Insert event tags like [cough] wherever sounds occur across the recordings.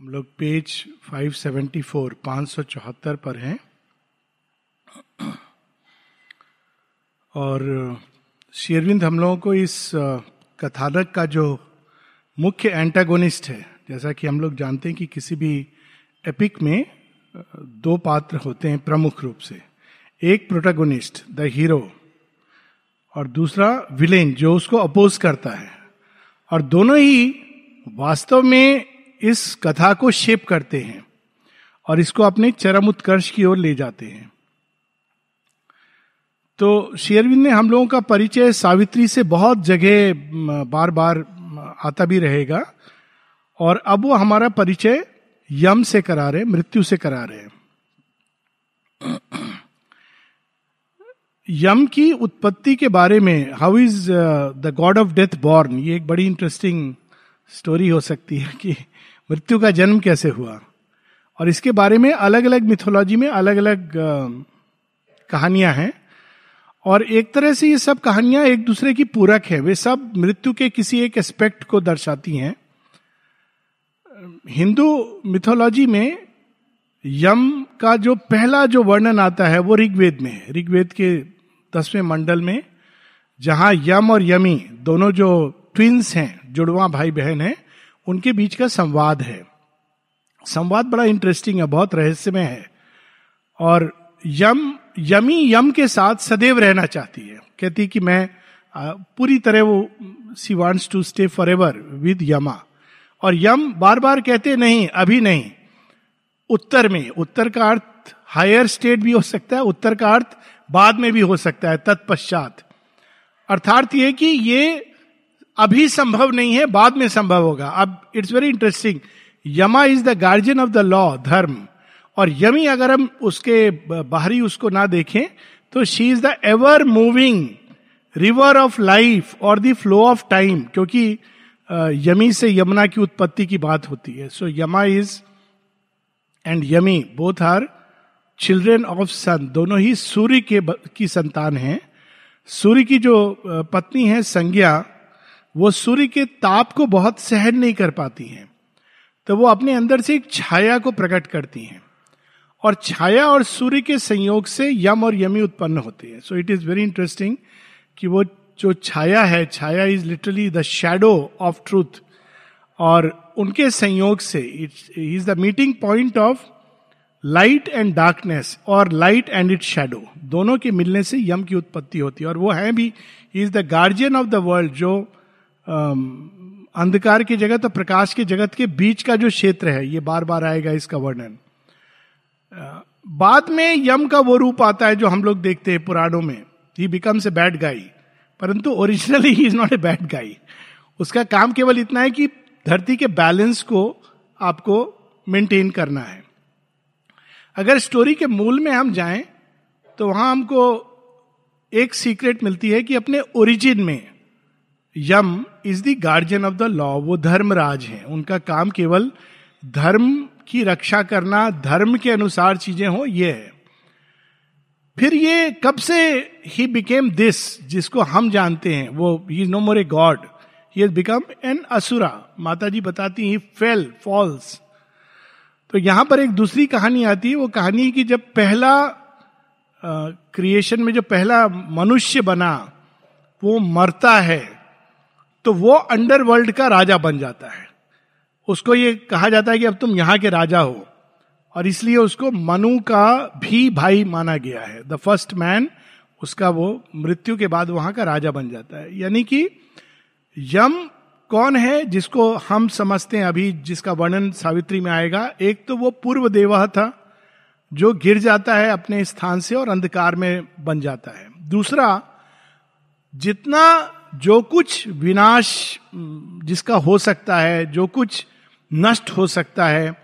हम लोग पेज 574 574 पर हैं। और शेरविंद हम लोगों को इस कथानक का जो मुख्य एंटागोनिस्ट है, जैसा कि हम लोग जानते हैं कि किसी भी एपिक में दो पात्र होते हैं प्रमुख रूप से। एक प्रोटागोनिस्ट द हीरो और दूसरा विलेन जो उसको अपोज करता है। और दोनों ही वास्तव में इस कथा को शेप करते हैं और इसको अपने चरम उत्कर्ष की ओर ले जाते हैं। तो शेरविंद ने हम लोगों का परिचय सावित्री से बहुत जगह बार बार आता भी रहेगा और अब वो हमारा परिचय यम से करा रहे मृत्यु से करा रहे यम की उत्पत्ति के बारे में how is the god of death born ये एक बड़ी इंटरेस्टिंग स्टोरी हो सकती है कि मृत्यु का जन्म कैसे हुआ। और इसके बारे में अलग अलग मिथोलॉजी में अलग अलग कहानियाँ हैं। और एक तरह से ये सब कहानियाँ एक दूसरे की पूरक है। वे सब मृत्यु के किसी एक एस्पेक्ट को दर्शाती हैं। हिंदू मिथोलॉजी में यम का जो पहला जो वर्णन आता है, वो ऋग्वेद में है। ऋग्वेद के दसवें मंडल में जहाँ यम और यमी दोनों जो ट्विंस हैं जुड़वा भाई बहन है, उनके बीच का संवाद है। संवाद बड़ा इंटरेस्टिंग है, बहुत रहस्यमय है। और यम, यमी यम के साथ सदैव रहना चाहती है। कहती कि मैं पूरी तरह वो she wants to stay forever with Yama. और यम बार बार कहते, नहीं, अभी नहीं। उत्तर में, उत्तर का अर्थ हायर स्टेट भी हो सकता है, उत्तर का अर्थ बाद में भी हो सकता है, तत्पश्चात। अर्थार्थ ये कि ये अभी संभव नहीं है, बाद में संभव होगा। अब it's very interesting Yama is the guardian of the law dharma. और यमी अगर हम उसके बाहरी उसको ना देखें तो she is the ever moving river of life और द फ्लो ऑफ़ टाइम क्योंकि यमी से यमुना की उत्पत्ति की बात होती है। So Yama is and Yami both are children of sun दोनों ही सूर्य के की संतान हैं। सूर्य की जो पत्नी है, संज्ञा वो सूर्य के ताप को बहुत सहन नहीं कर पाती हैं तो वो अपने अंदर से एक छाया को प्रकट करती हैं। और छाया और सूर्य के संयोग से यम और यमी उत्पन्न होते हैं। So it is very interesting कि वो जो छाया है, Chhaya is literally the shadow of truth और उनके संयोग से it is the meeting point of light and darkness और लाइट एंड इट शेडो दोनों के मिलने से यम की उत्पत्ति होती है। और वो है भी is the guardian of the world जो अंधकार की जगत और प्रकाश के जगत के बीच का जो क्षेत्र है, ये बार बार आएगा इसका वर्णन। बाद में यम का वो रूप आता है जो हम लोग देखते हैं पुराणों में। ही बिकम्स ए बैड गाई परंतु originally he is not a bad guy उसका काम केवल इतना है कि धरती के बैलेंस को आपको मेंटेन करना है। अगर स्टोरी के मूल में हम जाएँ तो वहाँ हमको एक सीक्रेट मिलती है कि अपने ओरिजिन में Yama is the guardian of the law. वो धर्मराज हैं। उनका काम केवल धर्म की रक्षा करना, धर्म के अनुसार चीज़ें हो, ये है। फिर ये कब से ही बिकेम दिस जिसको हम जानते हैं, वो he no more a god he become an asura माता जी बताती ही फेल फॉल्स तो यहाँ पर एक दूसरी कहानी आती है, वो कहानी की जब पहला क्रिएशन में जो पहला मनुष्य बना, वो मरता है। तो वो अंडरवर्ल्ड का राजा बन जाता है। उसको ये कहा जाता है कि अब तुम यहाँ के राजा हो, और इसलिए उसको मनु का भी भाई माना गया है। द फ़र्स्ट मैन उसका वो मृत्यु के बाद वहाँ का राजा बन जाता है। यानी कि यम कौन है जिसको हम समझते हैं अभी, जिसका वर्णन सावित्री में आएगा? एक तो वो पूर्व देवा था, जो गिर जाता है अपने स्थान से और अंधकार में बन जाता है। दूसरा, जितना जो कुछ विनाश, जिसका हो सकता है, जो कुछ नष्ट हो सकता है,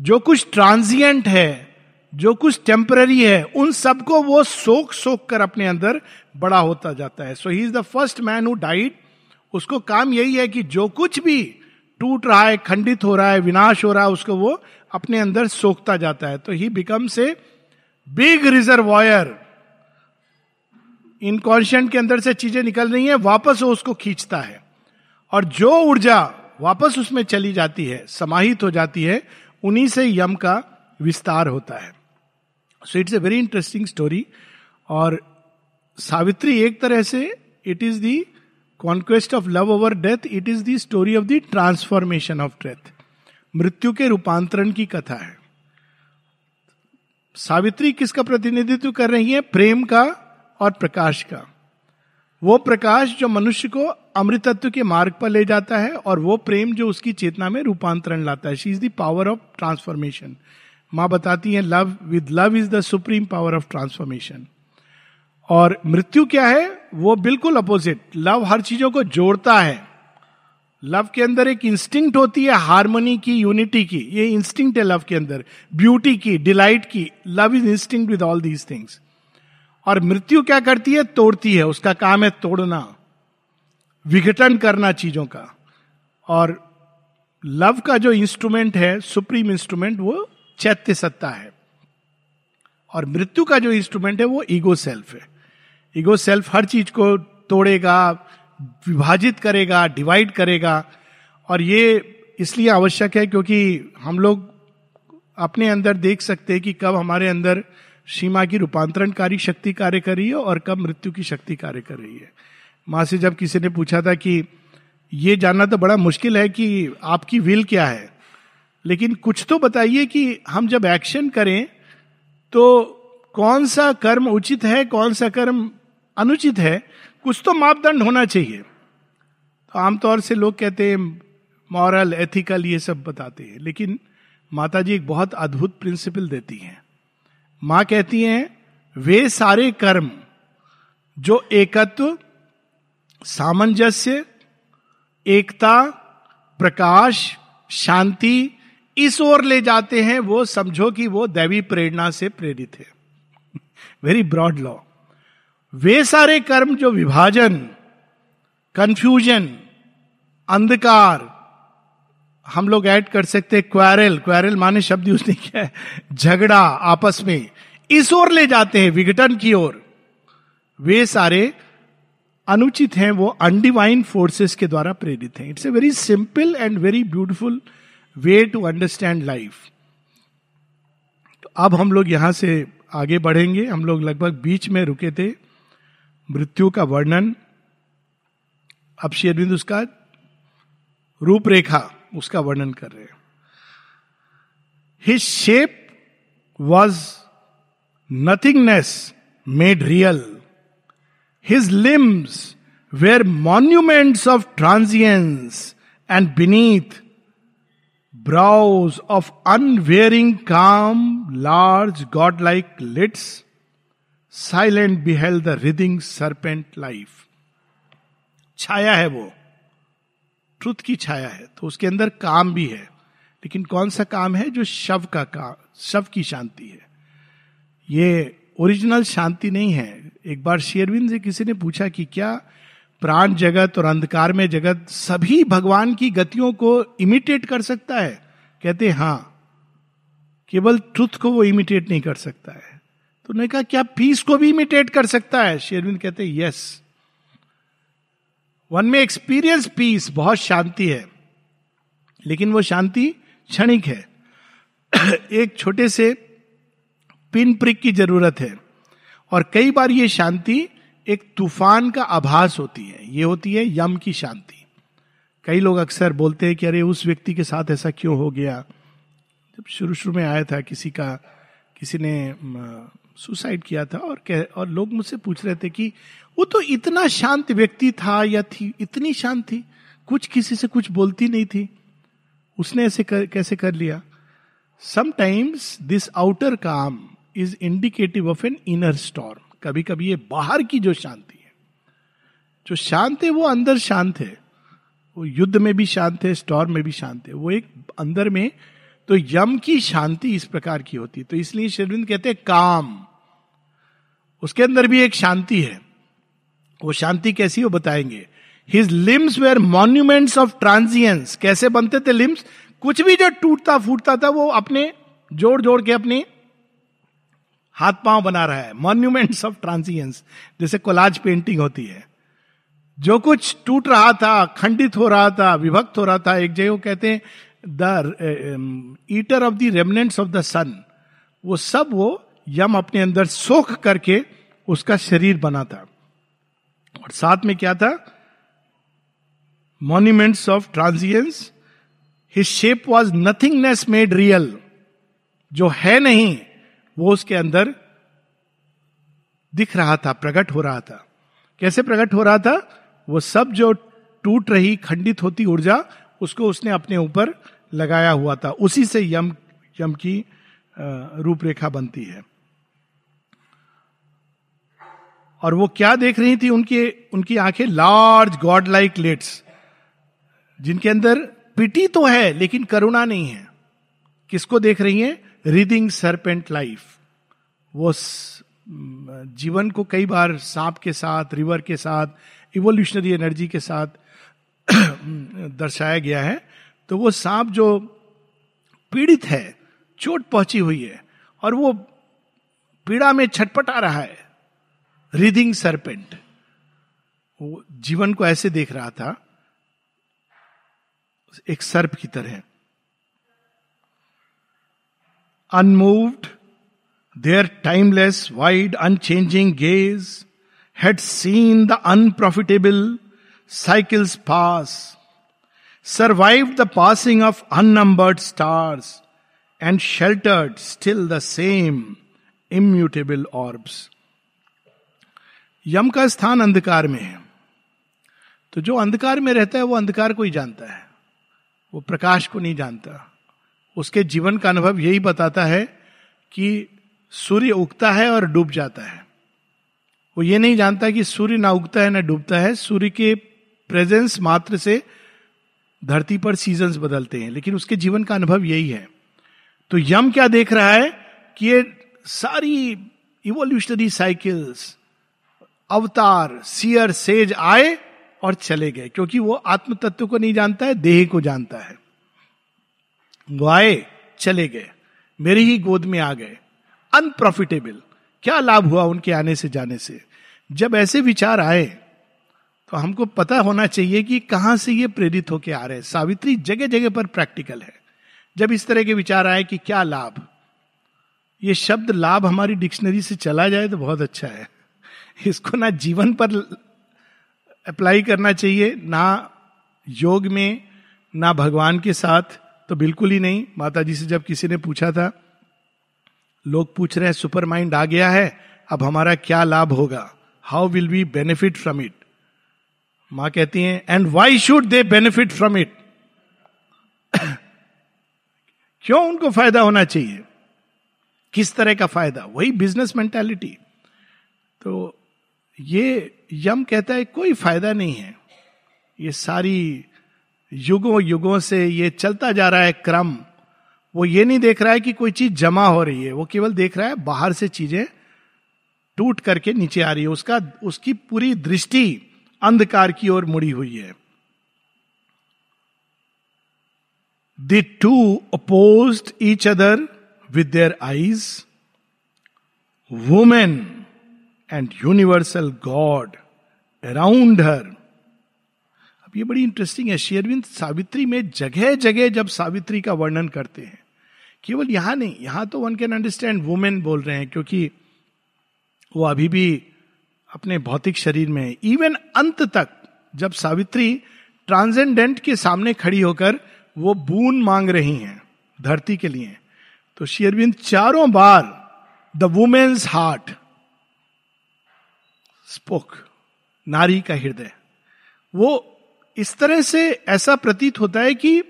जो कुछ ट्रांजिएंट है, जो कुछ टेम्पररी है, उन सबको वो सोख सोख कर अपने अंदर बड़ा होता जाता है। So he is the first man who died उसको काम यही है कि जो कुछ भी टूट रहा है, खंडित हो रहा है, विनाश हो रहा है, उसको वो अपने अंदर सोखता जाता है। तो he becomes a big reservoir inconscient के अंदर से चीज़ें निकल रही हैं, वापस वो उसको खींचता है। और जो ऊर्जा वापस उसमें चली जाती है, समाहित हो जाती है, उन्हीं से यम का विस्तार होता है। So it's a very interesting story और सावित्री एक तरह से it is the conquest of love over death it is the story of the transformation of death मृत्यु के रूपांतरण की कथा है। सावित्री किसका प्रतिनिधित्व कर रही है? प्रेम का और प्रकाश का। वो प्रकाश जो मनुष्य को अमृतत्व के मार्ग पर ले जाता है और वो प्रेम जो उसकी चेतना में रूपांतरण लाता है। She is the power of transformation माँ बताती है love with love is the supreme power of transformation और मृत्यु क्या है? वो बिल्कुल अपोजिट लव हर चीज़ों को जोड़ता है। लव के अंदर एक इंस्टिंक्ट होती है हारमोनी की यूनिटी की। ये इंस्टिंक्ट है लव के अंदर। ब्यूटी की डिलाइट की। Love is instinct with all these things और मृत्यु क्या करती है? तोड़ती है। उसका काम है तोड़ना, विघटन करना चीज़ों का। और लव का जो इंस्ट्रूमेंट है, सुप्रीम इंस्ट्रूमेंट, वो चैत्य सत्ता है। और मृत्यु का जो इंस्ट्रूमेंट है, वो ईगो सेल्फ है। ईगो सेल्फ हर चीज़ को तोड़ेगा, विभाजित करेगा, डिवाइड करेगा। और ये इसलिए आवश्यक है क्योंकि हम लोग अपने अंदर देख सकते हैं कि कब हमारे अंदर सीमा की रूपांतरणकारी शक्ति कार्य कर रही है और कब मृत्यु की शक्ति कार्य कर रही है। माँ से जब किसी ने पूछा था कि ये जानना तो बड़ा मुश्किल है कि आपकी विल क्या है, लेकिन कुछ तो बताइए कि हम जब एक्शन करें तो कौन सा कर्म उचित है, कौन सा कर्म अनुचित है, कुछ तो मापदंड होना चाहिए। तो आमतौर से लोग कहते हैं मॉरल एथिकल ये सब बताते हैं, लेकिन माता जी एक बहुत अद्भुत प्रिंसिपल देती हैं। माँ कहती हैं, वे सारे कर्म जो एकत्व, सामंजस्य, एकता, प्रकाश, शांति, इस ओर ले जाते हैं, वो समझो कि वो दैवी प्रेरणा से प्रेरित है। वेरी ब्रॉड लॉ वे सारे कर्म जो विभाजन कंफ्यूजन अंधकार हम लोग ऐड कर सकते हैं क्वारल। क्वारल माने शब्द उसने क्या है। झगड़ा, आपस में। इस ओर ले जाते हैं विघटन की ओर। वे सारे अनुचित हैं, वो अनडिवाइन फोर्सेस के द्वारा प्रेरित हैं। It's a very simple and very beautiful way to understand life तो अब हम लोग यहाँ से आगे बढ़ेंगे। हम लोग लगभग बीच में रुके थे। मृत्यु का वर्णन। अब शेरविंद उसका रूपरेखा। उसका वर्णन कर रहे his shape was nothingness made real his limbs were monuments of transience and beneath brows of unwearying calm large godlike lids silent beheld the writhing serpent life Chhaya है वो। ट्रुथ की छाया है तो उसके अंदर काम भी है। लेकिन कौन सा काम है जो शव का काम शव की शांति है? ये ओरिजिनल शांति नहीं है। एक बार शेरविंद से किसी ने पूछा कि क्या प्राण जगत और अंधकार में जगत सभी भगवान की गतियों को इमिटेट कर सकता है? कहते हाँ केवल ट्रुथ को वो इमिटेट नहीं कर सकता है। तो उन्होंने कहा, क्या पीस को भी इमिटेट कर सकता है? शेरविंद कहते yes one may experience peace बहुत शांति है। लेकिन वो शांति क्षणिक है। [clears throat] एक छोटे से पिन प्रिक की ज़रूरत है। और कई बार ये शांति एक तूफ़ान का आभास होती है। ये होती है यम की शांति। कई लोग अक्सर बोलते हैं कि अरे, उस व्यक्ति के साथ ऐसा क्यों हो गया? जब शुरू शुरू में आया था, किसी का, किसी ने सुसाइड किया था और कह, और लोग मुझसे पूछ रहे थे कि वो तो इतना शांत व्यक्ति था या थी इतनी शांत थी कुछ किसी से कुछ बोलती नहीं थी। उसने ऐसे कर, कैसे कर लिया? Sometimes this outer calm is indicative of an inner storm कभी कभी ये बाहर की जो शांति है। जो शांत है वो अंदर शांत है। वो युद्ध में भी शांत है स्टॉर्म में भी शांत है। वो एक अंदर में तो यम की शांति इस प्रकार की होती है। तो इसलिए शेरविंद कहते हैं काम उसके अंदर भी एक शांति है। वो शांति कैसी वो बताएँगे। His limbs were monuments of transience कैसे बनते थे लिम्स कुछ भी जो टूटता फूटता था वो अपने, जोड़ जोड़ के अपने हाथ पाँव बना रहा है। मॉन्यूमेंट्स ऑफ़ ट्रांसियंस जैसे कोलाज पेंटिंग होती है। जो कुछ टूट रहा था, खंडित हो रहा था, विभक्त हो रहा था, एक जगह कहते हैं the eater of the remnants of the sun वो सब वो यम अपने अंदर सोख करके उसका शरीर बना था। और साथ में क्या था? Monuments of transience his shape was nothingness made real जो है नहीं, वो उसके अंदर दिख रहा था, प्रकट हो रहा था। कैसे प्रकट हो रहा था? वो सब जो टूट रही, खंडित होती ऊर्जा, उसको उसने अपने ऊपर लगाया हुआ था। उसी से यम यम की रूपरेखा बनती है। और वो क्या देख रही थी उनकी उनकी आँखें? लार्ज गॉड लाइक लेट्स जिनके अंदर पिटी तो है, लेकिन करुणा नहीं है। किसको देख रही है? रीडिंग सरपेंट लाइफ वो जीवन को कई बार सांप के साथ रिवर के साथ इवोल्यूशनरी एनर्जी के साथ [clears throat] दर्शाया गया है। तो वो सांप जो पीड़ित है, चोट पहुँची हुई है, और वो पीड़ा में छटपटा रहा है। रिदिंग सरपेंट वो जीवन को ऐसे देख रहा था, एक सर्प की तरह। Unmoved there timeless wide unchanging gaze had seen the unprofitable cycles pass survive the passing of unnumbered stars and sheltered still the same immutable orbs Yama का स्थान अंधकार में है। तो जो अंधकार में रहता है, वो अंधकार को ही जानता है। वो प्रकाश को नहीं जानता। उसके जीवन का अनुभव यही बताता है कि सूर्य उगता है और डूब जाता है। वो ये नहीं जानता कि सूर्य ना उगता है, ना डूबता है। सूर्य के प्रेजेंस मात्र से धरती पर सीजन्स बदलते हैं। लेकिन उसके जीवन का अनुभव यही है। तो यम क्या देख रहा है कि ये सारी इवोल्यूशनरी साइकिल्स अवतार, सियर, सेज आए और चले गए, क्योंकि वो आत्म तत्व को नहीं जानता है, देह को जानता है। वो आए, चले गए, मेरे ही गोद में आ गए। अनप्रॉफिटेबल क्या लाभ हुआ उनके आने से, जाने से? जब ऐसे विचार आए तो हमको पता होना चाहिए कि कहाँ से ये प्रेरित होके आ रहे हैं। सावित्री जगह जगह पर प्रैक्टिकल है। जब इस तरह के विचार आए कि क्या लाभ? ये शब्द लाभ हमारी डिक्शनरी से चला जाए तो बहुत अच्छा है। [laughs] इसको ना जीवन पर अप्लाई करना चाहिए, ना योग में, ना भगवान के साथ तो बिल्कुल ही नहीं। माता जी से जब किसी ने पूछा था, लोग पूछ रहे हैं, सुपर माइंड आ गया है, अब हमारा क्या लाभ होगा? How will we benefit from it माँ कहती हैं and why should they benefit from it क्यों उनको फ़ायदा होना चाहिए? किस तरह का फ़ायदा? वही बिज़नेस मेंटेलिटी तो ये यम कहता है, कोई फ़ायदा नहीं है। ये सारी युगों युगों से ये चलता जा रहा है क्रम। वो ये नहीं देख रहा है कि कोई चीज़ जमा हो रही है। वो केवल देख रहा है बाहर से चीज़ें टूट करके नीचे आ रही है। उसका, उसकी पूरी दृष्टि अंधकार की ओर मुड़ी हुई है। The two oppose each other with their eyes woman and universal god around her अब ये बड़ी इंटरेस्टिंग है शेयरविंद सावित्री में जगह जगह जब सावित्री का वर्णन करते हैं, केवल यहाँ नहीं, यहाँ तो वन कैन अंडरस्टैंड वुमेन बोल रहे हैं, क्योंकि वो अभी भी अपने भौतिक शरीर में है। इवन अंत तक जब सावित्री ट्रांसेंडेंट के सामने खड़ी होकर वो बून मांग रही हैं, धरती के लिए तो शेयरविंद चारों बार द वुमेन्स हार्ट स्पोक, नारी का हृदय। वो इस तरह से ऐसा प्रतीत होता है कि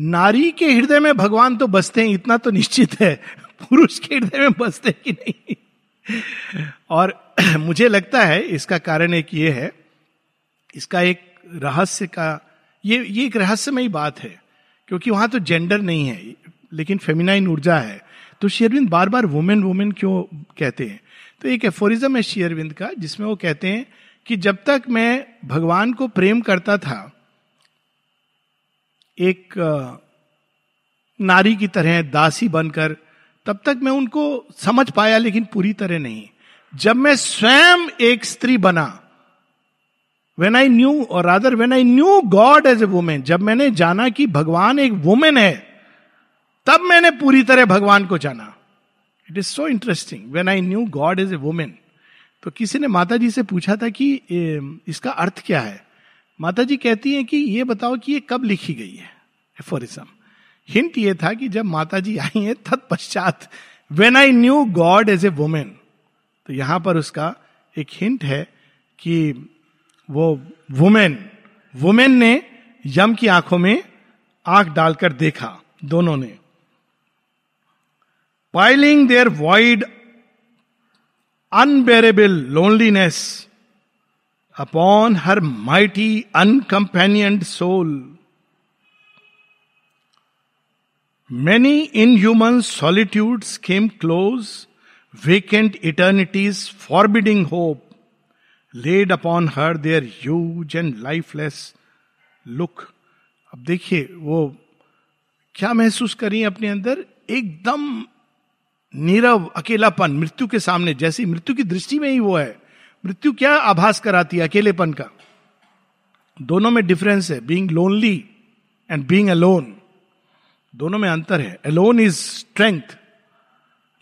नारी के हृदय में भगवान तो बसते हैं, इतना तो निश्चित है। पुरुष के हृदय में बसते कि नहीं? और [clears throat] मुझे लगता है इसका कारण एक ये है, इसका एक रहस्य का, ये ये एक रहस्यमयी बात है, क्योंकि वहाँ तो जेंडर नहीं है, लेकिन फेमिनाइन ऊर्जा है। तो शेरविंद बार बार वुमेन वुमेन क्यों कहते हैं? तो एक एफोरिज्म है शेयरविंद का, जिसमें वो कहते हैं कि जब तक मैं भगवान को प्रेम करता था, एक नारी की तरह दासी बनकर, तब तक मैं उनको समझ पाया, लेकिन पूरी तरह नहीं। जब मैं स्वयं एक स्त्री बना when I knew or rather when I knew God as a woman जब मैंने जाना कि भगवान एक वुमेन है, तब मैंने पूरी तरह भगवान को जाना। It is so interesting when I knew God as a woman तो किसी ने माता जी से पूछा था कि इसका अर्थ क्या है? माता जी कहती हैं कि, ये बताओ कि ये कब लिखी गई है? एफोरिज्म हिंट ये था कि जब माता जी आई हैं, तत्पश्चात when I knew God as a woman तो यहाँ पर उसका एक हिंट है कि वो वुमेन वुमेन ने यम की आँखों में आँख डालकर देखा, दोनों ने। Piling their void unbearable loneliness upon her mighty uncompanioned soul Many inhuman solitudes came close, vacant eternities, forbidding hope, laid upon her their huge and lifeless look. अब देखिए वो क्या महसूस करी अपने अंदर एकदम नीरव अकेलापन, मृत्यु के सामने, जैसी मृत्यु की दृष्टि में ही वो है। मृत्यु क्या आभास कराती है अकेलेपन का? दोनों में डिफरेंस है being lonely and being alone दोनों में अंतर है। Alone is strength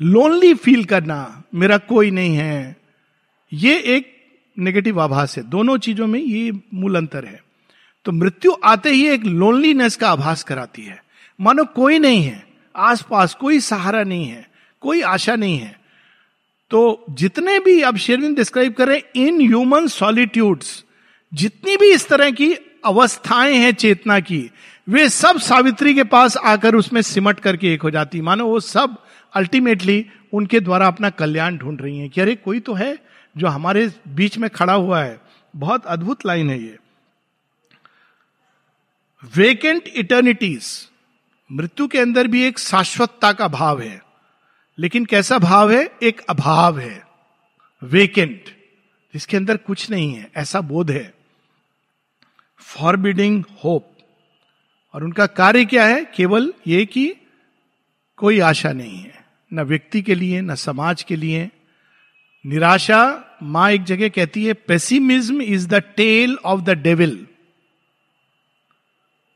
lonely feel करना मेरा कोई नहीं है। ये एक नेगेटिव आभास है। दोनों चीज़ों में ये मूल अंतर है। तो मृत्यु आते ही एक लोनलीनेस का आभास कराती है। मानो कोई नहीं है। आसपास कोई सहारा नहीं है। कोई आशा नहीं है। तो जितने भी अब शेरविन डिस्क्राइब कर रहे इन ह्यूमन सॉलिट्यूड्स जितनी भी इस तरह की अवस्थाएँ हैं चेतना की, वे सब सावित्री के पास आकर उसमें सिमट करके एक हो जाती। मानो वो सब अल्टीमेटली उनके द्वारा अपना कल्याण ढूंढ रही हैं कि अरे, कोई तो है जो हमारे बीच में खड़ा हुआ है। बहुत अद्भुत लाइन है ये। वेकेंट इटर्निटीज मृत्यु के अंदर भी एक शाश्वतता का भाव है। लेकिन कैसा भाव है? एक अभाव है। वेकेंट जिसके अंदर कुछ नहीं है, ऐसा बोध है। फॉरबिडिंग होप और उनका कार्य क्या है? केवल ये कि कोई आशा नहीं है। न व्यक्ति के लिए, न समाज के लिए। निराशा माँ एक जगह कहती है pessimism is the tale of the devil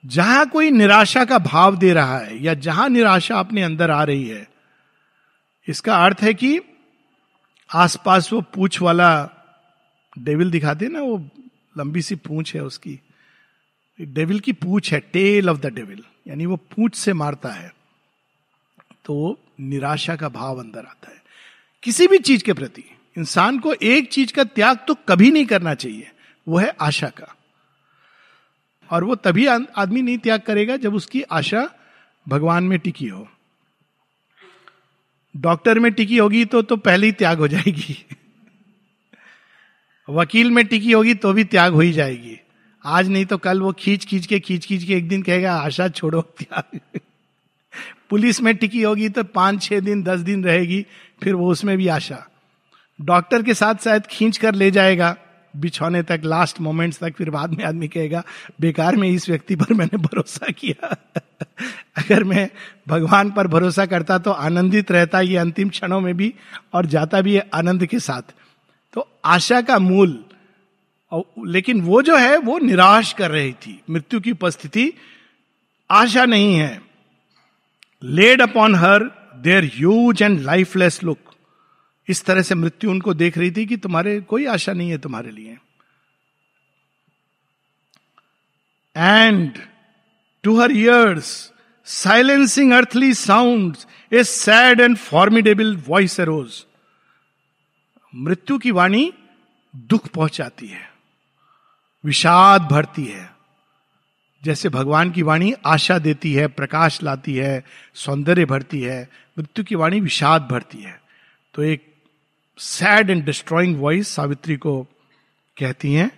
जहाँ कोई निराशा का भाव दे रहा है, या जहाँ निराशा अपने अंदर आ रही है इसका अर्थ है कि आसपास वो पूछ वाला डेविल दिखाते ना, वो लंबी सी पूछ है उसकी। डेविल की पूछ है, टेल ऑफ़ द डेविल, यानी वो पूछ से मारता है तो निराशा का भाव अंदर आता है। किसी भी चीज़ के प्रति, इंसान को एक चीज़ का त्याग तो कभी नहीं करना चाहिए, वो है आशा का। और वो तभी आदमी नहीं त्याग करेगा जब उसकी आशा भगवान में टिकी हो। डॉक्टर में टिकी होगी तो तो पहले ही त्याग हो जाएगी। वकील में टिकी होगी तो भी त्याग हो ही जाएगी। आज नहीं तो कल वो खींच खींच के खींच खींच के एक दिन कहेगा, आशा छोड़ो, त्याग। पुलिस में टिकी होगी तो पाँच, छह दिन, दस दिन रहेगी, फिर वो उसमें भी आशा। डॉक्टर के साथ शायद खींच कर ले जाएगा। बिछौने तक लास्ट मोमेंट्स तक, फिर बाद में आदमी कहेगा, बेकार में इस व्यक्ति पर मैंने भरोसा किया। [laughs] अगर मैं भगवान पर भरोसा करता तो आनंदित रहता ये अंतिम क्षणों में भी और जाता भी आनंद के साथ। तो आशा का मूल लेकिन वो जो है, वो निराश कर रही थी। मृत्यु की उपस्थिति, आशा नहीं है। Laid upon her there huge and lifeless look इस तरह से मृत्यु उनको देख रही थी कि तुम्हारे कोई आशा नहीं है तुम्हारे लिए। And to her ears silencing earthly sound a sad and formidable voice arose मृत्यु की वाणी दुख पहुंचाती है, विषाद भरती है। जैसे भगवान की वाणी आशा देती है, प्रकाश लाती है, सौंदर्य भरती है, मृत्यु की वाणी विषाद भरती है। तो एक sad and destroying voice Savitri को कहती हैं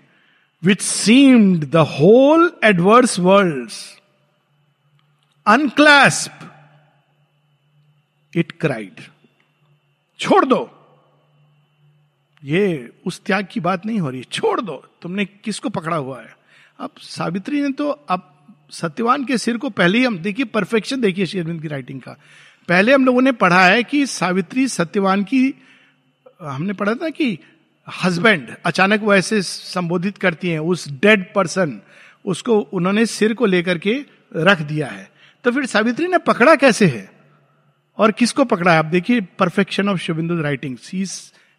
which seemed the whole adverse world unclasp it cried छोड़ दो। ये उस त्याग की बात नहीं हो रही, छोड़ दो। तुमने किसको पकड़ा हुआ है? अब सावित्री ने तो अब सत्यवान के सिर को पहले ही हम, देखिए परफेक्शन देखिए शेरविंद की राइटिंग का। पहले हम लोगों ने पढ़ा है कि सावित्री सत्यवान की हमने पढ़ा था कि हस्बैंड अचानक वो ऐसे संबोधित करती हैं, उस डेड पर्सन, उसको उन्होंने सिर को लेकर के रख दिया है। तो फिर सावित्री ने पकड़ा कैसे है? और किसको पकड़ा है? आप देखिए परफेक्शन ऑफ़ शुभिंदु राइटिंग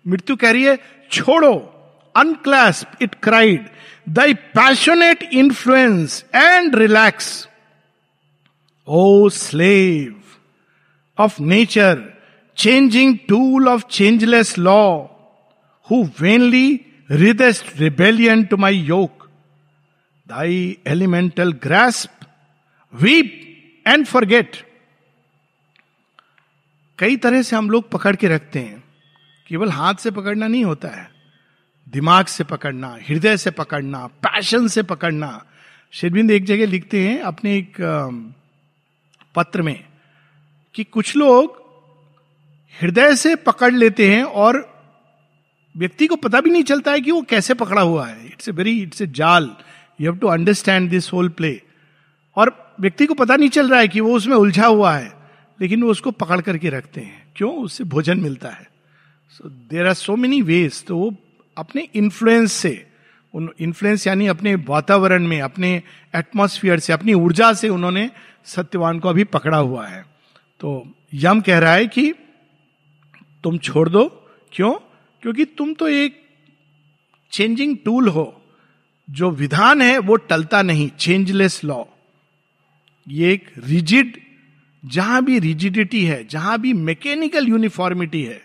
मृत्यु कह रही है, छोड़ो unclasp it cried thy passionate influence and relax O slave of nature changing tool of changeless law who vainly ridest rebellion to my yoke thy elemental grasp weep and forget कई तरह से हम लोग पकड़ के रखते हैं। केवल हाथ से पकड़ना नहीं होता है। दिमाग से पकड़ना, हृदय से पकड़ना पैशन से पकड़ना। शेरबिंद एक जगह लिखते हैं अपने एक पत्र में कि कुछ लोग हृदय से पकड़ लेते हैं और व्यक्ति को पता भी नहीं चलता है कि वो कैसे पकड़ा हुआ है। It's a very it's a जाल। You have to understand this whole play और व्यक्ति को पता नहीं चल रहा है कि वो उसमें उलझा हुआ है, लेकिन वो उसको पकड़ करके रखते हैं। क्यों? उससे भोजन मिलता है। So there are so many ways तो वो अपने इन्फ्लुएंस से, उन इन्फ्लुएंस यानी अपने वातावरण में, अपने एटमोस्फियर से, अपनी ऊर्जा से उन्होंने सत्यवान को अभी पकड़ा हुआ है। तो यम कह रहा है कि तुम छोड़ दो? क्यों? क्योंकि तुम तो एक चेंजिंग टूल हो। जो विधान है, वो टलता नहीं। चेंजलेस लॉ ये एक रिजिड जहाँ भी रिजिडिटी है, जहाँ भी मैकेनिकल यूनिफॉर्मिटी है,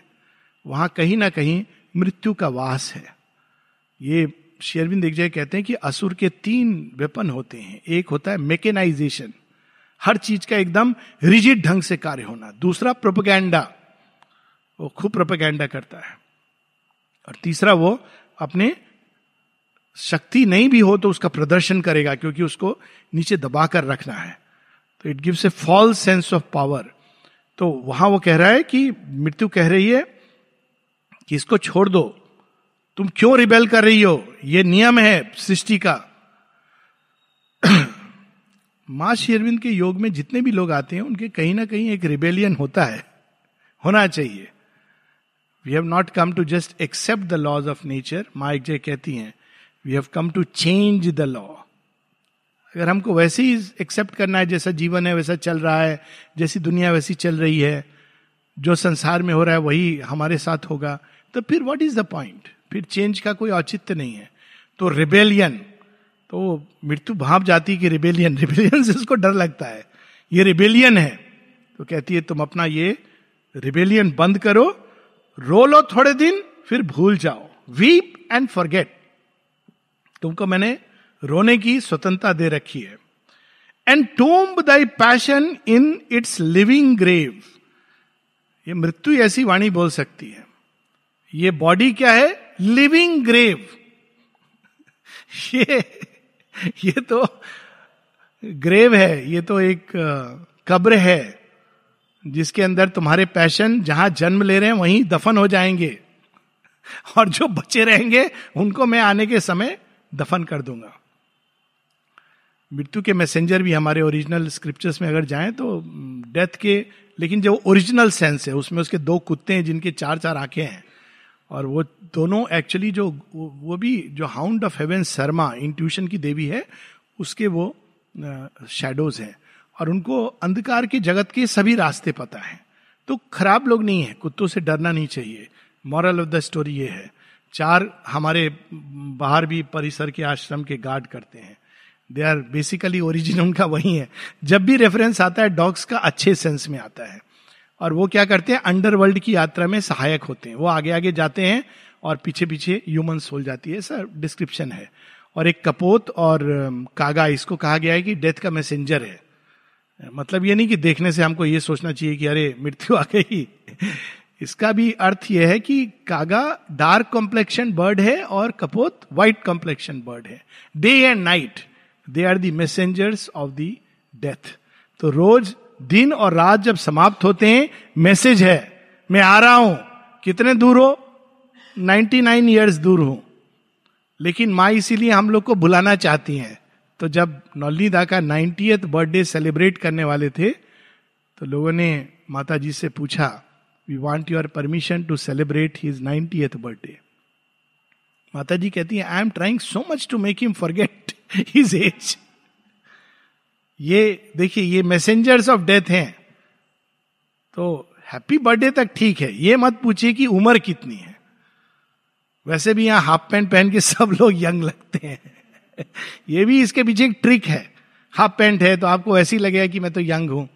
वहाँ कहीं ना कहीं मृत्यु का वास है। ये शेरविंद देख जाए कहते हैं कि असुर के तीन वेपन होते हैं। एक होता है मेकेनाइजेशन हर चीज़ का एकदम रिजिड ढंग से कार्य होना। दूसरा प्रोपगैंडा वो खूब प्रोपगैंडा करता है। और तीसरा वो अपने शक्ति नहीं भी हो तो उसका प्रदर्शन करेगा, क्योंकि उसको नीचे दबा कर रखना है। तो it gives a false sense of power तो वहाँ वो कह रहा है कि मृत्यु कह रही है कि इसको छोड़ दो। तुम क्यों रिबेल कर रही हो? ये नियम है सृष्टि का। [clears throat] माँ शेरविंद के योग में जितने भी लोग आते हैं, उनके कहीं ना कहीं एक रिबेलियन होता है। होना चाहिए। We have not come to just accept the laws of nature माँ एक जय कहती हैं we have come to change the law अगर हमको वैसे ही एक्सेप्ट करना है, जैसा जीवन है, वैसा चल रहा है, जैसी दुनिया वैसी चल रही है, जो संसार में हो रहा है, वही हमारे साथ होगा तो फिर व्हाट इज़ द पॉइंट फिर चेंज का कोई औचित्य नहीं है। तो रिबेलियन तो मृत्यु भाप जाती कि रिबेलियन रिबेलियन [laughs] से उसको डर लगता है। ये रिबेलियन है। तो कहती है, तुम अपना ये रिबेलियन बंद करो रो लो थोड़े दिन, फिर भूल जाओ। वीप एंड फॉरगेट तुमको मैंने रोने की स्वतंत्रता दे रखी है। And tomb thy passion in its living grave ये मृत्यु ऐसी वाणी बोल सकती है। ये बॉडी क्या है? लिविंग ग्रेव [laughs] ये ये तो ग्रेव है। ये तो एक कब्र है। जिसके अंदर तुम्हारे पैशन जहाँ जन्म ले रहे हैं, वहीं दफन हो जाएँगे। और जो बचे रहेंगे, उनको मैं आने के समय दफन कर दूँगा। मृत्यु के मैसेंजर भी हमारे ओरिजिनल स्क्रिप्चर्स में अगर जाएँ तो डेथ के, लेकिन जो ओरिजिनल सेंस है, उसमें उसके दो कुत्ते हैं जिनके चार चार आँखें हैं। और वो दोनों एक्चुअली जो, वो भी जो hound of heaven Sarama intuition की देवी है, उसके वो शेडोज हैं। और उनको अंधकार के जगत के सभी रास्ते पता है। तो खराब लोग नहीं है, कुत्तों से डरना नहीं चाहिए। मॉरल ऑफ़ द स्टोरी ये है। चार हमारे बाहर भी परिसर के आश्रम के गार्ड करते हैं। दे आर बेसिकली ओरिजिन उनका वही है। जब भी रेफरेंस आता है डॉग्स का अच्छे सेंस में आता है। और वो क्या करते हैं अंडरवर्ल्ड की यात्रा में सहायक होते हैं। वो आगे आगे जाते हैं और पीछे पीछे ह्यूमन सोल जाती है। सर डिस्क्रिप्शन है। और एक कपोत और कागा, इसको कहा गया है कि डेथ का मैसेंजर है। मतलब ये नहीं कि देखने से हमको ये सोचना चाहिए कि अरे, मृत्यु आ गई। इसका भी अर्थ यह है कि कागा डार्क कॉम्प्लेक्शन बर्ड है और कपोत व्हाइट कॉम्प्लेक्शन बर्ड है। Day and night, they are the messengers of the death. तो रोज दिन और रात जब समाप्त होते हैं, मैसेज है, मैं आ रहा हूँ। कितने दूर हो? 99 नाइन ईयर्स दूर हूँ। लेकिन माँ इसीलिए हम लोग को बुलाना चाहती हैं। तो जब नौलीदा का नाइन्टीथ बर्थडे सेलिब्रेट करने वाले थे तो लोगों ने माता जी से पूछा we want your permission to celebrate his ninetieth birthday. माता जी कहती है I am trying so much to make him forget his age ये, देखिए, ये मैसेंजर्स ऑफ़ डेथ हैं। तो हैप्पी बर्थडे तक ठीक है। ये मत पूछिए कि उम्र कितनी है। वैसे भी यहाँ हाफ़ पैंट पहन के सब लोग यंग लगते हैं। [laughs] ये भी इसके पीछे एक ट्रिक है। हाफ़ पैंट है तो आपको ऐसी लगेगा कि मैं तो यंग हूँ।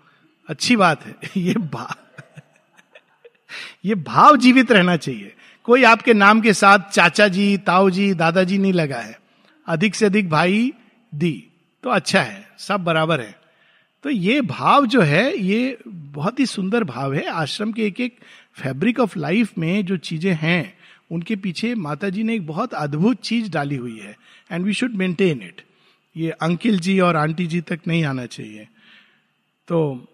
अच्छी बात है। [laughs] ये भाव [laughs] ये भाव जीवित रहना चाहिए। कोई आपके नाम के साथ चाचा जी, ताऊ जी दादाजी नहीं लगा है। अधिक से अधिक भाई दी तो अच्छा है। सब बराबर है। तो ये भाव जो है, ये बहुत ही सुंदर भाव है। आश्रम के एक एक फैब्रिक ऑफ़ लाइफ में जो चीज़ें हैं, उनके पीछे माता जी ने एक बहुत अद्भुत चीज़ डाली हुई है। And we should maintain it ये अंकिल जी और आंटी जी तक नहीं आना चाहिए। तो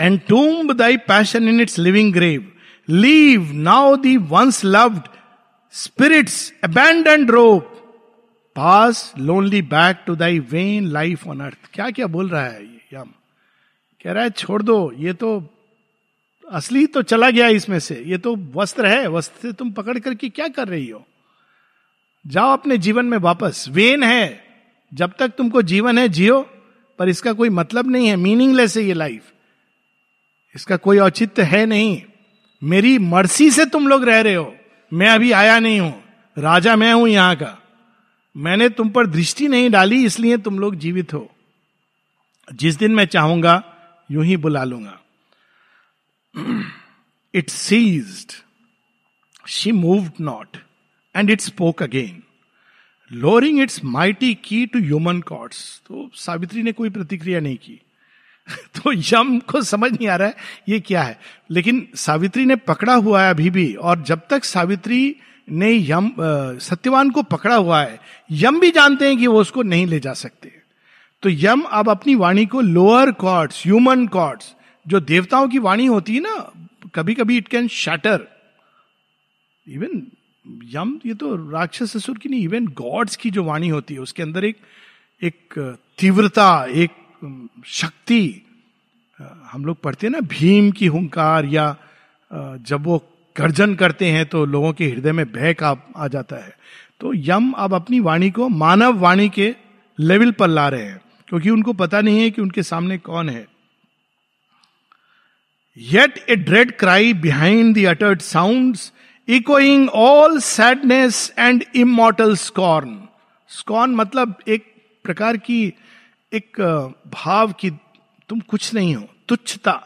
and tomb thy passion in its living grave leave now the once loved spirit's abandon rope pass lonely back to thy vain life on earth क्या क्या बोल रहा है ये यम? कह रहा है, छोड़ दो, ये तो असली तो चला गया इसमें से। ये तो वस्त्र है, वस्त्र से तुम पकड़ करके क्या कर रही हो? जाओ अपने जीवन में वापस। वेन है। जब तक तुमको जीवन है, जियो, पर इसका कोई मतलब नहीं है। मीनिंगलेस है ये लाइफ इसका कोई औचित्य है नहीं। मेरी मर्सी से तुम लोग रह रहे हो। मैं अभी आया नहीं हूँ। राजा मैं हूँ यहाँ का। मैंने तुम पर दृष्टि नहीं डाली, इसलिए तुम लोग जीवित हो। जिस दिन मैं चाहूँगा, यूँ ही बुला लूँगा। It ceased she moved not and it spoke again lowering its mighty key to human chords तो सावित्री ने कोई प्रतिक्रिया नहीं की। [laughs] तो यम को समझ नहीं आ रहा है, ये क्या है। लेकिन सावित्री ने पकड़ा हुआ है अभी भी, और जब तक सावित्री ने यम सत्यवान को पकड़ा हुआ है, यम भी जानते हैं कि वो उसको नहीं ले जा सकते। तो यम अब अपनी वाणी को लोअर कॉर्ड्स ह्यूमन कॉर्ड्स जो देवताओं की वाणी होती है ना कभी कभी it can shatter even Yama, ये तो राक्षस ससुर की नहीं इवन गॉड्स की जो वाणी होती है, उसके अंदर एक एक तीव्रता, एक शक्ति हम लोग पढ़ते हैं ना, भीम की हुंकार या जब वो गर्जन करते हैं तो लोगों के हृदय में भय का आ जाता है। तो यम अब अपनी वाणी को मानव वाणी के लेवल पर ला रहे हैं, क्योंकि उनको पता नहीं है कि उनके सामने कौन है। Yet a dread cry behind the uttered sound echoing all sadness and immortal scorn. Scorn मतलब एक प्रकार की, एक भाव की तुम कुछ नहीं हो, तुच्छता।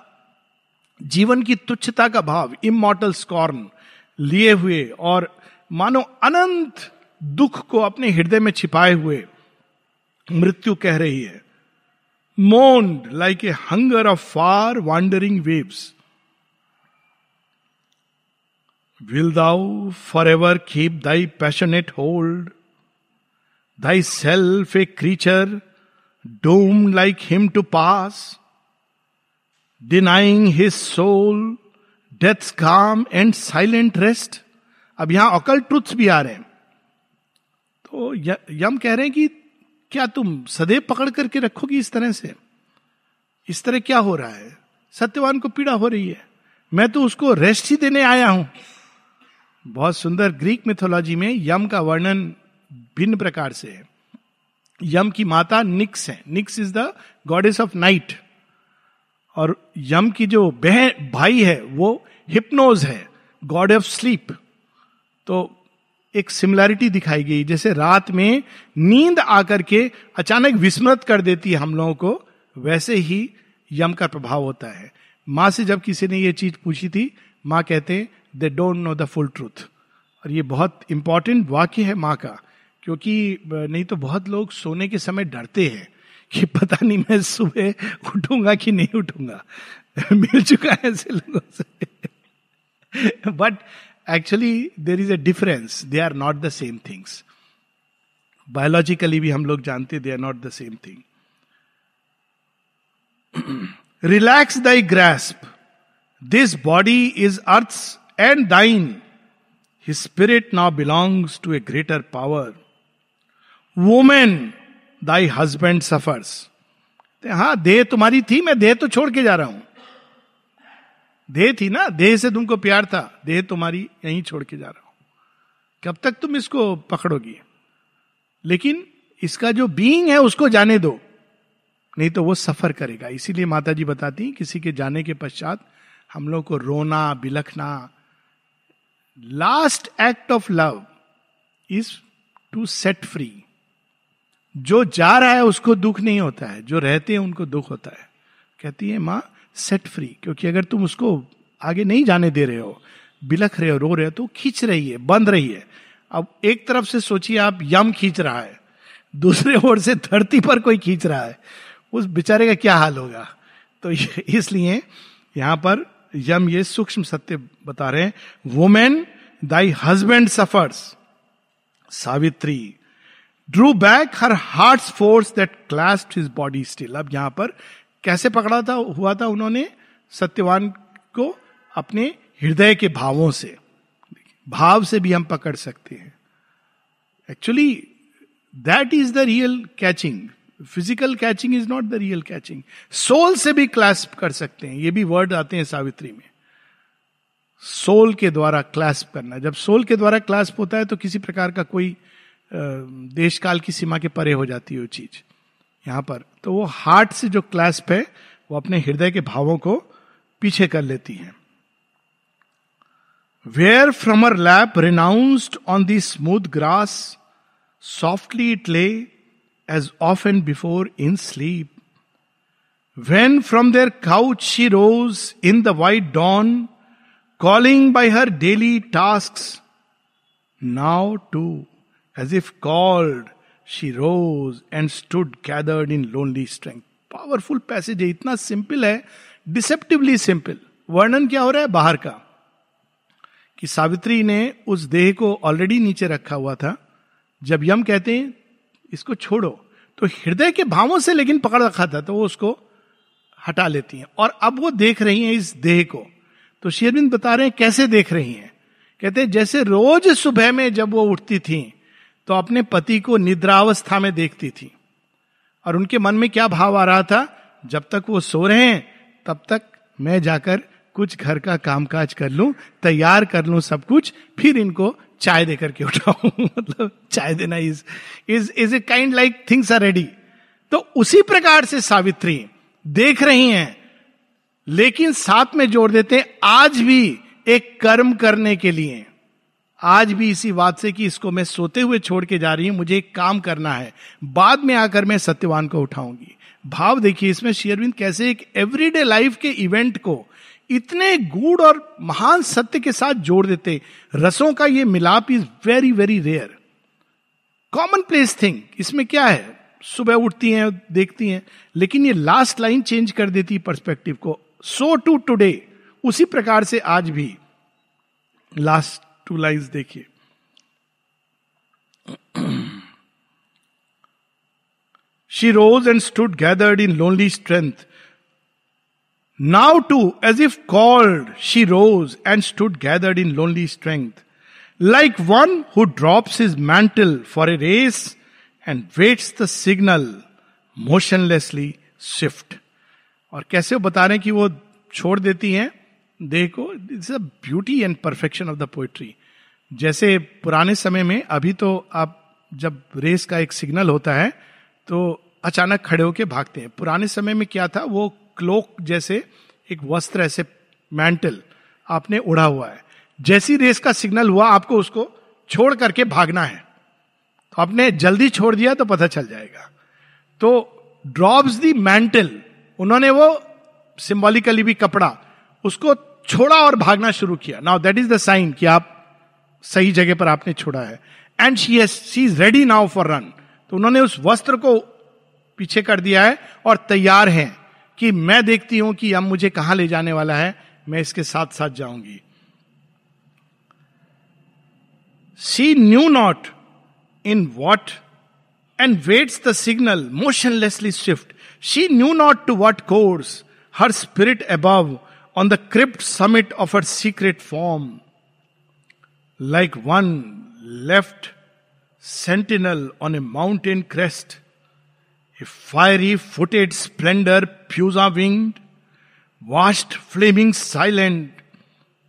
जीवन की तुच्छता का भाव इमोटल स्कॉर्न लिए हुए और मानो अनंत दुख को अपने हृदय में छिपाए हुए मृत्यु कह रही है। Moaned like a hunger of far wandering waves will thou for ever keep thy passionate hold thy self a creature doomed like him to pass denying his soul death calm and silent rest अब यहाँ अकल truths भी आ रहे हैं। तो यम कह रहे हैं कि क्या तुम सदैव पकड़ करके रखोगी इस तरह से? इस तरह क्या हो रहा है? सत्यवान को पीड़ा हो रही है। मैं तो उसको रेस्ट ही देने आया हूँ। बहुत सुंदर ग्रीक मिथोलॉजी में यम का वर्णन भिन्न प्रकार से है। यम की माता निक्स है। Nyx is the goddess of night और यम की जो बहन, भाई है, वो हिप्नोज है गॉड ऑफ़ स्लीप तो एक सिमिलैरिटी दिखाई गई, जैसे रात में नींद आकर के अचानक विस्मृत कर देती है हम लोगों को, वैसे ही यम का प्रभाव होता है। माँ से जब किसी ने ये चीज़ पूछी थी, माँ कहते they don't know the full truth और ये बहुत इंपॉर्टेंट वाक्य है माँ का, क्योंकि नहीं तो बहुत लोग सोने के समय डरते हैं कि पता नहीं मैं सुबह उठूँगा कि नहीं उठूँगा। [laughs] मिल चुका है ऐसे लोगों से। But actually there is a difference they are not the same things biologically भी हम लोग जानते they are not the same thing relax thy grasp this body is earth and thine his spirit now belongs to a greater power woman thy husband suffers हाँ देह तुम्हारी थी, मैं देह तो छोड़ के जा रहा हूँ। देह थी ना, देह से तुमको प्यार था, देह तुम्हारी यहीं छोड़ के जा रहा हूँ। कब तक तुम इसको पकड़ोगी? लेकिन इसका जो बीइंग है, उसको जाने दो। नहीं तो वो सफ़र करेगा। इसीलिए माता जी बताती किसी के जाने के पश्चात हम लोग को रोना, बिलखना last act of love is to set free जो जा रहा है, उसको दुख नहीं होता है। जो रहते हैं, उनको दुख होता है। कहती है, माँ सेट फ्री क्योंकि अगर तुम उसको आगे नहीं जाने दे रहे हो, बिलख रहे हो, रो रहे हो तो खींच रही है, बंद रही है। अब एक तरफ़ से सोचिए, आप यम खींच रहा है। दूसरे ओर से धरती पर कोई खींच रहा है। उस बेचारे का क्या हाल होगा? तो इसलिए यहाँ पर यम ये सूक्ष्म सत्य बता रहे हैं woman thy husband suffers Savitri drew back her heart force that clasped his body still अब यहाँ पर कैसे पकड़ा था, हुआ था उन्होंने सत्यवान को अपने हृदय के भावों से, भाव से भी हम पकड़ सकते हैं। Actually that is the real catching physical catching is not the real catching soul से भी क्लास्प कर सकते हैं। ये भी वर्ड आते हैं सावित्री में। सोल के द्वारा क्लैस्प करना। जब सोल के द्वारा क्लास्प होता है तो किसी प्रकार का कोई देश काल की सीमा के परे हो जाती है वो चीज़। यहाँ पर। तो वो हार्ट से जो क्लैस्प है, वो अपने हृदय के भावों को पीछे कर लेती है। Where from her lap renounced on the smooth grass softly it lay off and before in sleep when from their couch she rose in the white dawn calling by her daily task now to As if called, she rose and stood gathered in lonely strength. Powerful passage है इतना simple है deceptively simple वर्णन क्या हो रहा है बाहर का कि सावित्री ने उस देह को ऑलरेडी नीचे रखा हुआ था जब यम कहते हैं इसको छोड़ो। तो हृदय के भावों से लेकिन पकड़ रखा था तो वो उसको हटा लेती हैं। और अब वो देख रही हैं इस देह को। तो शेरविंद बता रहे हैं, कैसे देख रही हैं? कहते हैं, जैसे रोज सुबह में जब वो उठती थी तो अपने पति को निद्रावस्था में देखती थी। और उनके मन में क्या भाव आ रहा था? जब तक वो सो रहे हैं, तब तक मैं जाकर कुछ घर का कामकाज कर लूँ, तैयार कर लूँ सब कुछ, फिर इनको चाय देकर के उठाऊं। [laughs] मतलब चाय देना is is is a kind like things are ready तो उसी प्रकार से सावित्री देख रही हैं, लेकिन साथ में जोड़ देते हैं, आज भी एक कर्म करने के लिए। आज भी इसी बात से कि इसको मैं सोते हुए छोड़ के जा रही हूँ, मुझे एक काम करना है। बाद में आकर मैं सत्यवान को उठाऊँगी। भाव देखिए, इसमें शेयरविंद कैसे एक एवरीडे लाइफ के इवेंट को इतने गूढ़ और महान सत्य के साथ जोड़ देते, रसों का ये मिलाप is very very rare common place thing इसमें क्या है? सुबह उठती हैं, देखती हैं, लेकिन ये लास्ट लाइन चेंज कर देती परस्पेक्टिव को। सो टू टुडे उसी प्रकार से आज भी। लास्ट टू लाइज देखिए। She rose and stood gathered in lonely strength now to as if called she rose and stood gathered in lonely strength like one who drops his mantle for a race and waits the signal motionlessly swift और कैसे बता रहे हैं कि वो छोड़ देती हैं? देखो it's a beauty and perfection of the poetry जैसे पुराने समय में, अभी तो आप जब रेस का एक सिग्नल होता है तो अचानक खड़े होके भागते हैं। पुराने समय में क्या था? वो क्लोक जैसे एक वस्त्र, ऐसे मैंटल आपने उड़ा हुआ है। जैसी रेस का सिग्नल हुआ, आपको उसको छोड़ करके भागना है। तो आपने जल्दी छोड़ दिया तो पता चल जाएगा। तो ड्रॉप्स दी मैंटल उन्होंने वो सिंबॉलिकली भी कपड़ा, उसको छोड़ा और भागना शुरू किया। Now that is the sign कि आप सही जगह पर आपने छोड़ा है। And she she is ready now for run तो उन्होंने उस वस्त्र को पीछे कर दिया है और तैयार हैं। कि मैं देखती हूँ कि अब मुझे कहाँ ले जाने वाला है, मैं इसके साथ साथ जाऊँगी। सी knew not in what and waits the signal motionlessly swift she knew not to what course her spirit above on the crypt summit of her secret form like one left sentinel on a mountain crest a fiery footed Splendor pusa winged, washed flaming silent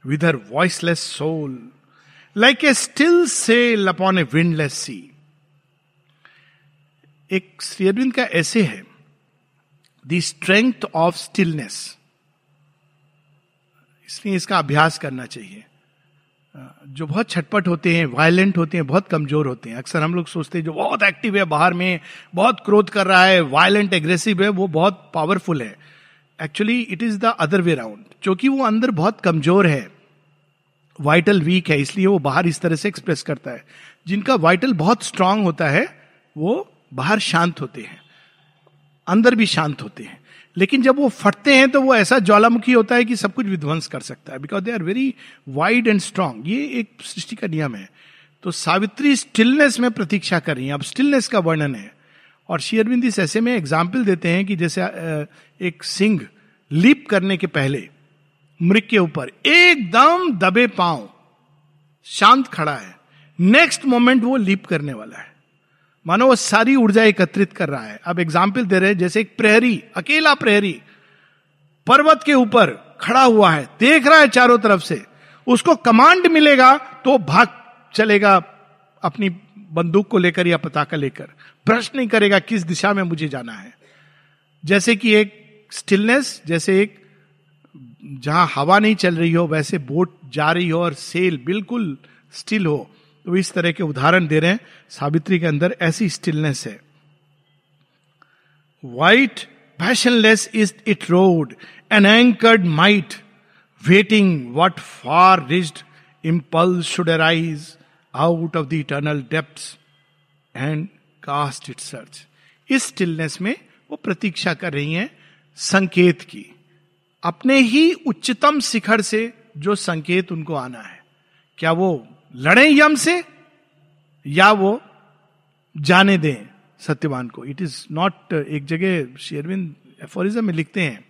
with her voiceless soul, like a still cell upon A windless सी एक श्रीअरविंद का ऐसे है the strength of stillness इसलिए इसका अभ्यास करना चाहिए। जो बहुत छटपट होते हैं वायलेंट होते हैं, बहुत कमज़ोर होते हैं। अक्सर हम लोग सोचते हैं, जो बहुत एक्टिव है बाहर में, बहुत क्रोध कर रहा है वायलेंट एग्रेसिव है, वो बहुत पावरफुल है। Actually it is the other way round क्योंकि वो अंदर बहुत कमज़ोर है। वाइटल वीक है, इसलिए वो बाहर इस तरह से एक्सप्रेस करता है। जिनका वाइटल बहुत स्ट्रांग होता है, वो बाहर शांत होते हैं। अंदर भी शांत होते हैं। लेकिन जब वो फटते हैं तो वो ऐसा ज्वालामुखी होता है कि सब कुछ विध्वंस कर सकता है because they are very wide and strong ये एक सृष्टि का नियम है। तो सावित्री स्टिलनेस में प्रतीक्षा कर रही है। अब स्टिलनेस का वर्णन है। और शेयरबिंद इस ऐसे में एग्ज़ाम्पल देते हैं कि जैसे एक सिंह लीप करने के पहले, मृग के ऊपर, एकदम दबे पाँव, शांत खड़ा है। नेक्स्ट मोमेंट वो लीप करने वाला है। मानो वो सारी ऊर्जा एकत्रित कर रहा है। अब एग्ज़ाम्पल दे रहे हैं, जैसे एक प्रहरी, अकेला प्रहरी, पर्वत के ऊपर खड़ा हुआ है, देख रहा है चारों तरफ़ से। उसको कमांड मिलेगा तो भाग चलेगा अपनी बंदूक को लेकर या पताका लेकर। प्रश्न नहीं करेगा किस दिशा में मुझे जाना है। जैसे कि एक स्टिलनेस जैसे एक, जहाँ हवा नहीं चल रही हो, वैसे बोट जा रही हो और सेल बिल्कुल स्टिल हो। तो इस तरह के उदाहरण दे रहे हैं सावित्री के अंदर ऐसी स्टिलनेस है। White passionless is it rode an anchored might waiting what far ridged impulse should arise out of the eternal depth and cast it search इस स्टिलनेस में वो प्रतीक्षा कर रही हैं संकेत की। अपने ही उच्चतम शिखर से जो संकेत उनको आना है। क्या वो लड़े यम से, या वो जाने दें सत्यवान को। इट इज़ नॉट एक जगह शेरविंद एफोरिज्म में लिखते हैं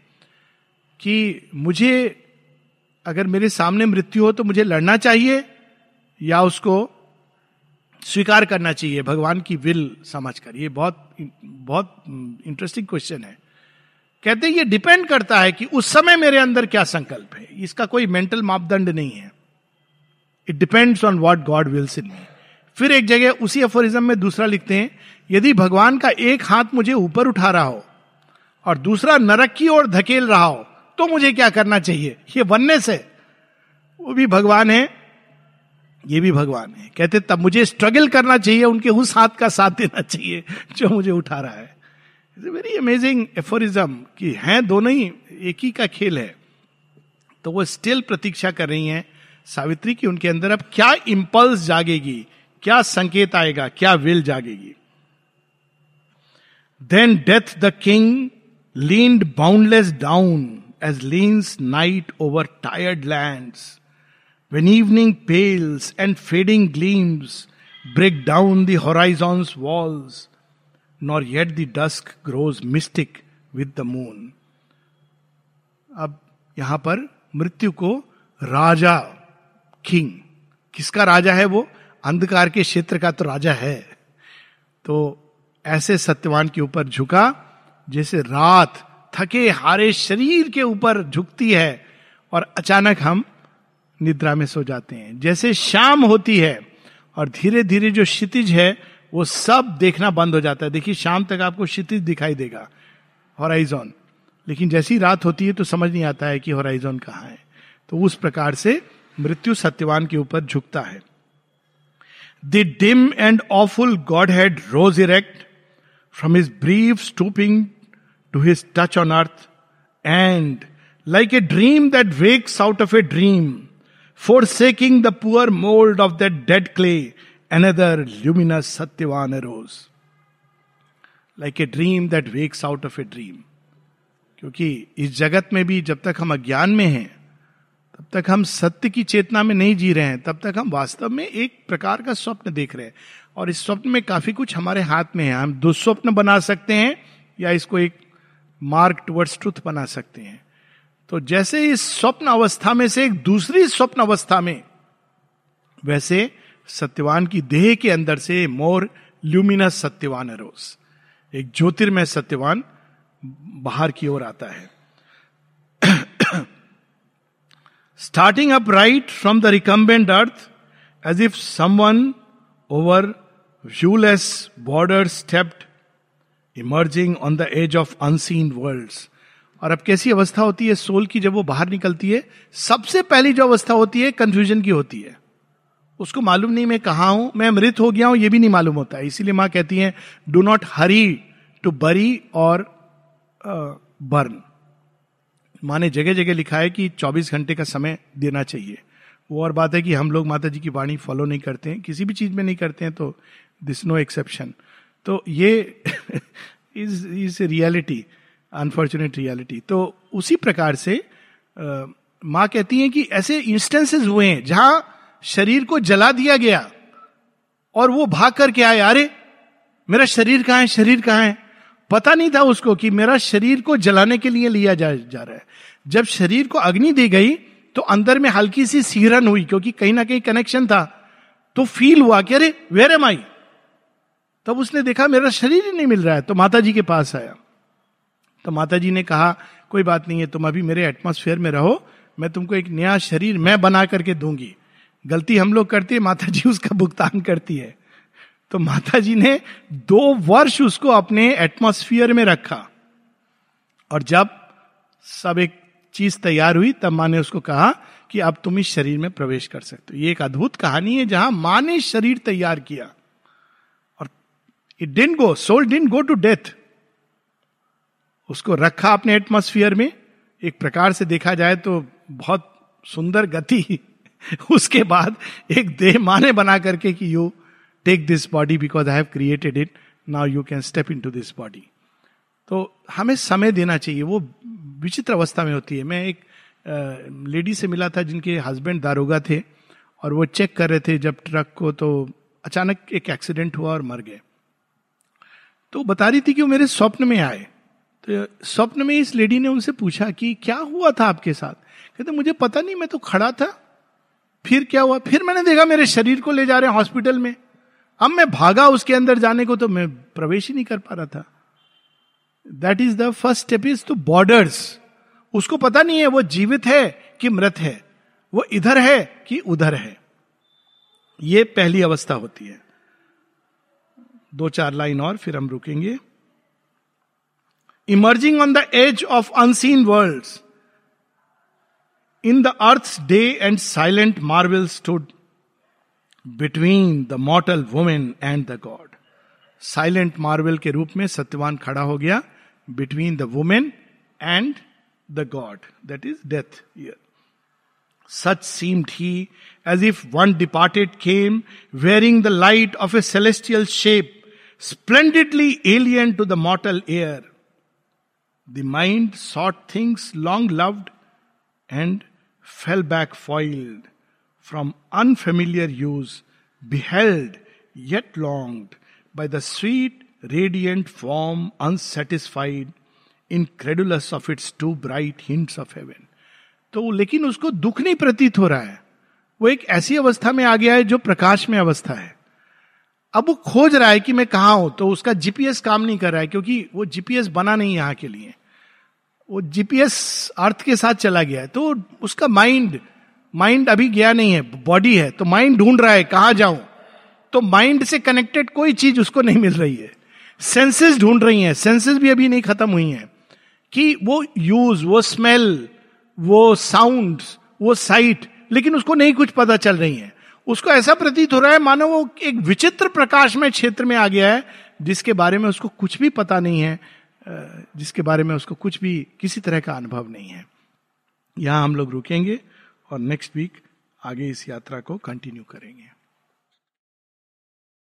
कि मुझे, अगर मेरे सामने मृत्यु हो तो मुझे लड़ना चाहिए, या उसको स्वीकार करना चाहिए, भगवान की विल समझ कर। ये बहुत बहुत इंटरेस्टिंग क्वेश्चन है। कहते हैं, ये डिपेंड करता है कि उस समय मेरे अंदर क्या संकल्प है। इसका कोई मेंटल मापदंड नहीं है। It depends on what God wills in me फिर एक जगह उसी अफोरिज्म में दूसरा लिखते हैं, यदि भगवान का एक हाथ मुझे ऊपर उठा रहा हो और दूसरा नरक की ओर धकेल रहा हो तो मुझे क्या करना चाहिए? ये वननेस है। वो भी भगवान है, ये भी भगवान है। कहते तब मुझे स्ट्रगल करना चाहिए, उनके उस हाथ का साथ देना चाहिए जो मुझे उठा रहा है। इट्स वेरी अमेजिंग एफोरिज्म कि हैं दोनों ही एक ही का खेल है। तो वो स्टिल प्रतीक्षा कर रही हैं सावित्री की उनके अंदर अब क्या इंपल्स जागेगी, क्या संकेत आएगा, क्या will जागेगी? Then death the king leaned boundless down as leans night over tired land when evening pales and fading gleams break down the horizon's walls nor yet the dusk grows mystic with the moon अब यहाँ पर मृत्यु को राजा king. किसका राजा है वो? अंधकार के क्षेत्र का तो राजा है। तो ऐसे सत्यवान के ऊपर झुका, जैसे रात थके हारे शरीर के ऊपर झुकती है और अचानक हम निद्रा में सो जाते हैं। जैसे शाम होती है और धीरे धीरे जो क्षितिज है, वो सब देखना बंद हो जाता है। देखिए, शाम तक आपको क्षितिज दिखाई देगा हॉराइजॉन लेकिन जैसी रात होती है तो समझ नहीं आता है कि हॉराइजॉन कहाँ है। तो उस प्रकार से मृत्यु सत्यवान के ऊपर झुकता है the dim and awful godhead rose erect from his brief stooping to his touch on earth and like a dream that wakes out of a dream forsaking the poor mould of that dead clay another luminous Satyavan arose. Like a dream that wakes out of a dream क्योंकि इस जगत में भी जब तक हम अज्ञान में हैं तक हम सत्य की चेतना में नहीं जी रहे हैं, तब तक हम वास्तव में एक प्रकार का स्वप्न देख रहे हैं। और इस स्वप्न में काफ़ी कुछ हमारे हाथ में है। हम दुस्वप्न बना सकते हैं या इसको एक मार्क टुवर्ड्स ट्रुथ बना सकते हैं। तो जैसे इस स्वप्न अवस्था में से एक दूसरी स्वप्न अवस्था में, वैसे सत्यवान की देह के अंदर से मोर ल्यूमिनस सत्यवान अरोस। एक ज्योतिर्मय सत्यवान बाहर की ओर आता है। Upright from the recumbent earth as if someone over viewless border stepped emerging on the edge of unseen worlds और अब कैसी अवस्था होती है? सोल की जब वो बाहर निकलती है, सबसे पहली जो अवस्था होती है कंफ्यूजन की होती है। उसको मालूम नहीं मैं कहा हूँ, मैं मृत हो गया हूँ, ये भी नहीं मालूम होता है। इसीलिए माँ कहती है do not hurry to bury और बर्न माँ ने जगह जगह लिखा है कि 24 घंटे का समय देना चाहिए। वो और बात है कि हम लोग माता जी की वाणी फॉलो नहीं करते हैं, किसी भी चीज़ में नहीं करते हैं तो दिस नो एक्सेप्शन तो ये is is reality unfortunate reality तो उसी प्रकार से माँ कहती हैं कि ऐसे इंस्टेंसेस हुए हैं जहाँ शरीर को जला दिया गया और वो भाग करके आए, अरे, मेरा शरीर कहाँ है? शरीर कहाँ है? पता नहीं था उसको कि मेरा शरीर को जलाने के लिए लिया जा, जा रहा है। जब शरीर को अग्नि दी गई तो अंदर में हल्की सी सिहरन हुई क्योंकि कहीं ना कहीं कनेक्शन था। तो फील हुआ कि अरे वेर एम आई तब उसने देखा मेरा शरीर ही नहीं मिल रहा है। तो माता जी के पास आया। तो माता जी ने कहा कोई बात नहीं है तुम अभी मेरे एटमोस्फेयर में रहो। मैं तुमको एक नया शरीर मैं बना करके दूँगी। गलती हम लोग करते हैं माता जी उसका भुगतान करती है। तो माता जी ने दो वर्ष उसको अपने एटमोस्फियर में रखा। और जब सब एक चीज़ तैयार हुई, तब माँ ने उसको कहा कि अब तुम इस शरीर में प्रवेश कर सकते हो। ये एक अद्भुत कहानी है जहाँ माँ ने शरीर तैयार किया। और it didn't go soul didn't go to death उसको रखा अपने एटमोस्फियर में। एक प्रकार से देखा जाए तो बहुत सुंदर गति। उसके बाद एक देह माने बना करके कि you take this body because I have created it now you can step into this body तो हमें समय देना चाहिए, वो विचित्र अवस्था में होती है। मैं एक लेडी से मिला था जिनके हस्बैंड दारोगा थे और वो चेक कर रहे थे जब ट्रक को तो अचानक एक एक्सीडेंट हुआ और मर गए। तो बता रही थी कि वो मेरे स्वप्न में आए। तो स्वप्न में इस लेडी ने उनसे पूछा कि क्या हुआ था आपके साथ? कहते, मुझे पता नहीं, मैं तो खड़ा था। फिर क्या हुआ? फिर मैंने देखा मेरे शरीर को ले जा रहे हैं हॉस्पिटल में। अब मैं भागा उसके अंदर जाने को तो मैं प्रवेश ही नहीं कर पा रहा था। That is the first step is to borders उसको पता नहीं है, वो जीवित है कि मृत है। वो इधर है कि उधर है। ये पहली अवस्था होती है। दो चार लाइन और, फिर हम रुकेंगे। Emerging on the edge of unseen world in the earth day and silent marvel stood between the mortal woman and the god silent marvel के रूप में सत्यवान खड़ा हो गया between the woman and the god that is death such seemed he as if one departed came wearing the light of a celestial shape splendidly alien to the mortal air the mind sought things long loved and fell back foiled from unfamiliar use, beheld yet longed by the sweet, radiant form unsatisfied, incredulous of its two bright hints of heaven. तो लेकिन उसको दुख नहीं प्रतीत हो रहा है। वो एक ऐसी अवस्था में आ गया है जो प्रकाश में अवस्था है। अब वो खोज रहा है कि मैं कहा हूँ तो उसका जीपीएस काम नहीं कर रहा है क्योंकि वो जीपीएस बना नहीं यहाँ के लिए। वो जीपीएस अर्थ के साथ चला गया है तो उसका माइंड माइंड अभी गया नहीं है बॉडी है तो माइंड ढूंढ रहा है, कहा जाऊँ? तो माइंड से कनेक्टेड कोई चीज़ उसको नहीं मिल रही है। सेंसेस ढूंढ रही हैं सेंसेस भी अभी नहीं खत्म हुई हैं। कि वो यूज़ वो स्मेल वो साउंड वो साइट लेकिन उसको नहीं कुछ पता चल रही है। उसको ऐसा प्रतीत हो रहा है, मानो वो एक विचित्र प्रकाश में क्षेत्र में आ गया है, जिसके बारे में उसको कुछ भी पता नहीं है जिसके बारे में उसको कुछ भी, किसी तरह का अनुभव नहीं है। यहाँ हम लोग रुकेंगे। और नेक्स्ट वीक आगे इस यात्रा को कंटिन्यू करेंगे।